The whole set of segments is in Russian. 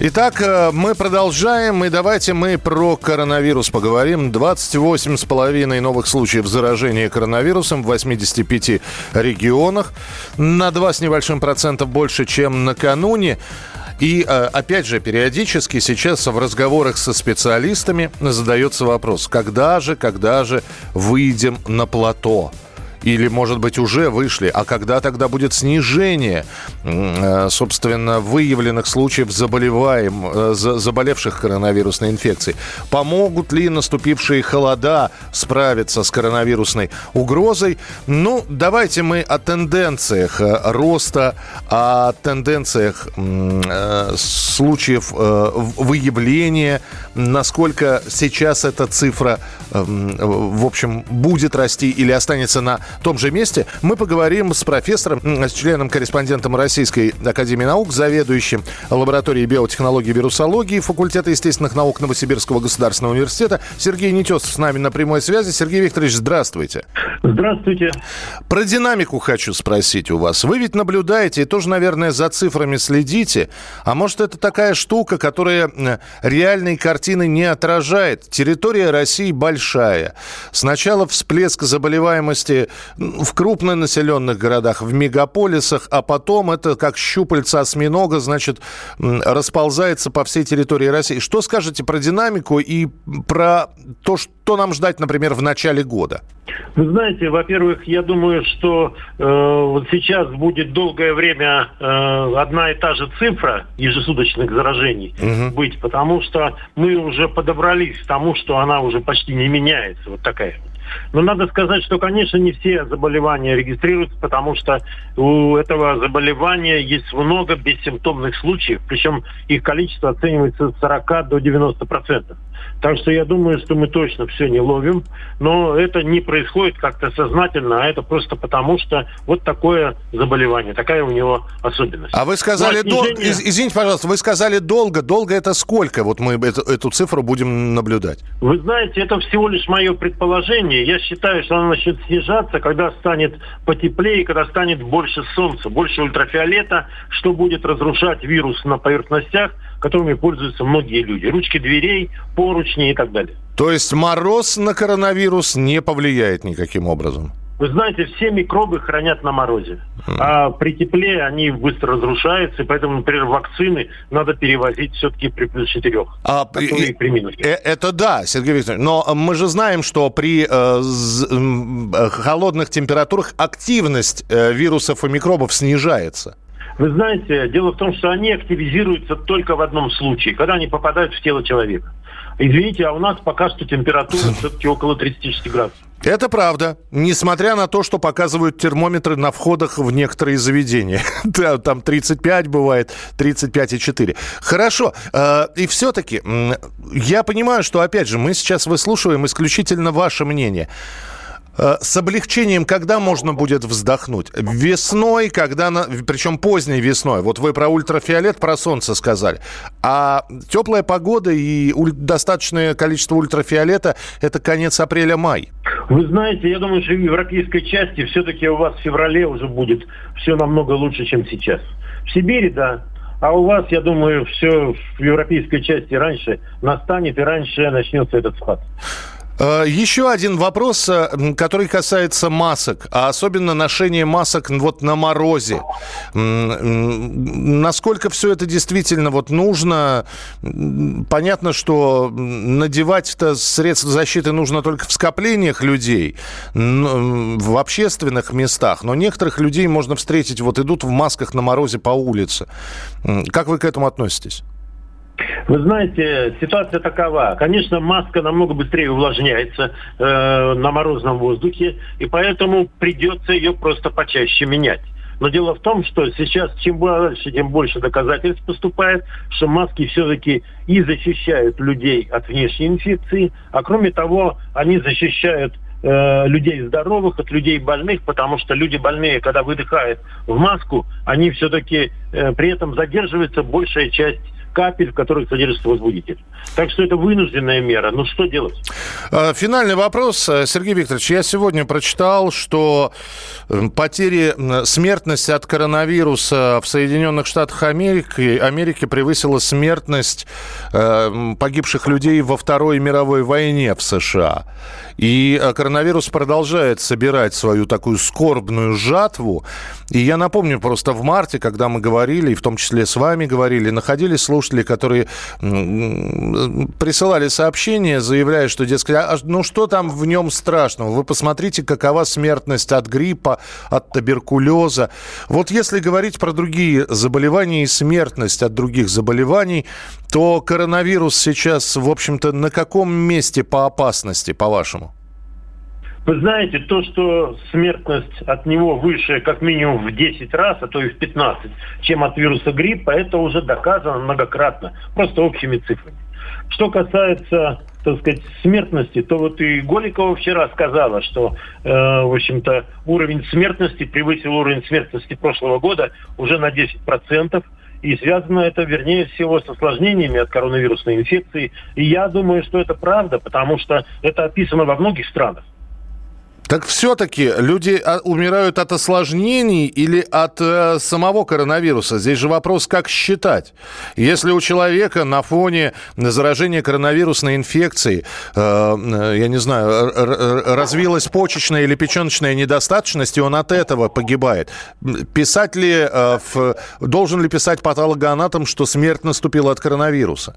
Итак, э, мы продолжаем, и давайте мы про коронавирус поговорим. 28,5 новых случаев заражения коронавирусом в 85 регионах. На 2 с небольшим процентов больше, чем накануне. И, э, опять же, периодически сейчас в разговорах со специалистами задается вопрос, когда же, когда же выйдем на плато? Или, может быть, уже вышли. А когда тогда будет снижение, э, собственно, выявленных случаев заболеваем, э, заболевших коронавирусной инфекцией? Помогут ли наступившие холода справиться с коронавирусной угрозой? Ну, давайте мы о тенденциях э, роста, о тенденциях случаев выявления, насколько сейчас эта цифра, в общем, будет расти или останется на том же месте мы поговорим с профессором, с членом-корреспондентом Российской Академии Наук, заведующим лабораторией биотехнологии и вирусологии факультета естественных наук Новосибирского государственного университета. Сергей Нетесов с нами на прямой связи. Сергей Викторович, здравствуйте. Здравствуйте. Про динамику хочу спросить у вас. Вы ведь наблюдаете и тоже, наверное, за цифрами следите. А может, это такая штука, которая реальной картины не отражает? Территория России большая. Сначала всплеск заболеваемости в крупнонаселенных городах, в мегаполисах, а потом это как щупальца осьминога, значит, расползается по всей территории России. Что скажете про динамику и про то, что нам ждать, например, в начале года? Вы знаете, во-первых, я думаю, что э, вот сейчас будет долгое время э, одна и та же цифра ежесуточных заражений угу. быть, потому что мы уже подобрались к тому, что она уже почти не меняется, вот такая. Но надо сказать, что, конечно, не все заболевания регистрируются, потому что у этого заболевания есть много бессимптомных случаев, причем их количество оценивается с 40 до 90 процентов. Так что я думаю, что мы точно все не ловим, но это не происходит как-то сознательно, а это просто потому, что вот такое заболевание, такая у него особенность. А вы сказали, ну, снижение... дол... извините, пожалуйста, вы сказали долго, долго это сколько? Вот мы эту, эту цифру будем наблюдать. Вы знаете, это всего лишь мое предположение. Я считаю, что она начнет снижаться, когда станет потеплее, когда станет больше солнца, больше ультрафиолета, что будет разрушать вирус на поверхностях, которыми пользуются многие люди. Ручки дверей, поручни и так далее. То есть мороз на коронавирус не повлияет никаким образом? Вы знаете, все микробы хранят на морозе. А при тепле они быстро разрушаются, и поэтому, например, вакцины надо перевозить все-таки при плюс 4. А, и, при минусе. Э, это да, Сергей Викторович. Но мы же знаем, что при э, э, холодных температурах активность э, вирусов и микробов снижается. Вы знаете, дело в том, что они активизируются только в одном случае, когда они попадают в тело человека. Извините, а у нас пока что температура все-таки около 36 градусов. Это правда. Несмотря на то, что показывают термометры на входах в некоторые заведения. Там 35 бывает, 35,4. Хорошо. Э, и все-таки я понимаю, что, опять же, мы сейчас выслушиваем исключительно ваше мнение. Э, с облегчением когда можно будет вздохнуть? Весной, когда, причем поздней весной. Вот вы про ультрафиолет, про солнце сказали. А теплая погода и достаточное количество ультрафиолета – это конец апреля-май. Вы знаете, я думаю, что в европейской части все-таки у вас в феврале уже будет все намного лучше, чем сейчас. В Сибири, да, а у вас, я думаю, все в европейской части раньше настанет и раньше начнется этот спад. Э, еще один вопрос, э, который касается масок, а особенно ношение масок вот на морозе. Насколько все это действительно вот нужно? Понятно, что надевать-то средства защиты нужно только в скоплениях людей, в общественных местах, но некоторых людей можно встретить, вот идут в масках на морозе по улице. Как вы к этому относитесь? Вы знаете, ситуация такова. Конечно, маска намного быстрее увлажняется э, на морозном воздухе, и поэтому придется ее просто почаще менять. Но дело в том, что сейчас чем дальше, тем больше доказательств поступает, что маски все-таки и защищают людей от внешней инфекции, а кроме того, они защищают э, людей здоровых от людей больных, потому что люди больные, когда выдыхают в маску, они все-таки э, при этом задерживается большая часть капель, в которых содержится возбудитель. Так что это вынужденная мера. Ну что делать? А, финальный вопрос. Э, Сергей Викторович, я сегодня прочитал, что э, потери смертность от коронавируса в Соединенных Штатах Америки, Америки превысила смертность э, погибших людей во Второй мировой войне в США. И коронавирус продолжает собирать свою такую скорбную жатву. И я напомню, просто в марте, когда мы говорили, и в том числе с вами говорили, находились слушатели, которые присылали сообщения, заявляя, что, дескать, а, ну что там в нем страшного? Вы посмотрите, какова смертность от гриппа, от туберкулеза. Вот если говорить про другие заболевания и смертность от других заболеваний, то коронавирус сейчас, в общем-то, на каком месте по опасности, по-вашему? Вы знаете, то, что смертность от него выше как минимум в 10 раз, а то и в 15, чем от вируса гриппа, это уже доказано многократно, просто общими цифрами. Что касается, так сказать, смертности, то вот и Голикова вчера сказала, что, э, в общем-то, уровень смертности превысил уровень смертности прошлого года уже на 10%. И связано это, вернее всего, с осложнениями от коронавирусной инфекции. И я думаю, что это правда, потому что это описано во многих странах. Так все-таки люди а, умирают от осложнений или от э, самого коронавируса? Здесь же вопрос, как считать. Если у человека на фоне заражения коронавирусной инфекцией, э, э я не знаю, развилась почечная или печеночная недостаточность, и он от этого погибает, писать ли, э, в, должен ли писать патологоанатом, что смерть наступила от коронавируса?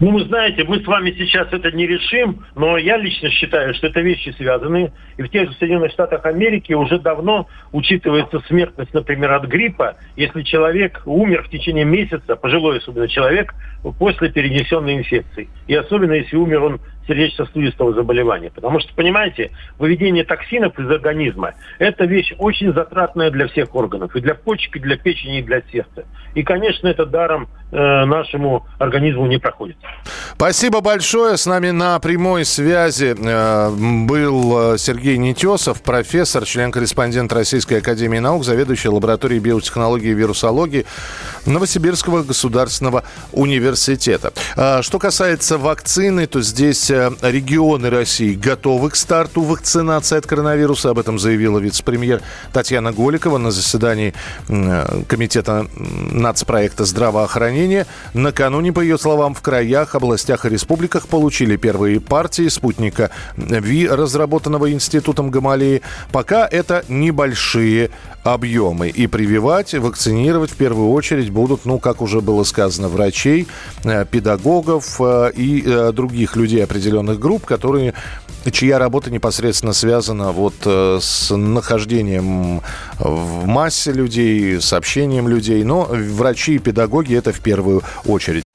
Ну, вы знаете, мы с вами сейчас это не решим, но я лично считаю, что это вещи связаны. И в тех же Соединенных Штатах Америки уже давно учитывается смертность, например, от гриппа, если человек умер в течение месяца, пожилой особенно человек, после перенесенной инфекции. И особенно если умер он сердечно-сосудистого заболевания. Потому что, понимаете, выведение токсинов из организма – это вещь очень затратная для всех органов. И для почек, и для печени, и для сердца. И, конечно, это даром э, нашему организму не проходит. Спасибо большое. С нами на прямой связи э, был э, Сергей Нетесов, профессор, член-корреспондент Российской Академии Наук, заведующий лабораторией биотехнологии и вирусологии Новосибирского государственного университета. Э, что касается вакцины, то здесь регионы России готовы к старту вакцинации от коронавируса. Об этом заявила вице-премьер Татьяна Голикова на заседании Комитета нацпроекта здравоохранения. Накануне, по ее словам, в краях, областях и республиках получили первые партии спутника ВИ, разработанного Институтом Гамалеи. Пока это небольшие объемы. И прививать, вакцинировать в первую очередь будут, ну, как уже было сказано, врачей, э, педагогов э, и э, других людей определенных групп, которые чья работа непосредственно связана вот с нахождением в массе людей, с общением людей. Но врачи и педагоги это в первую очередь.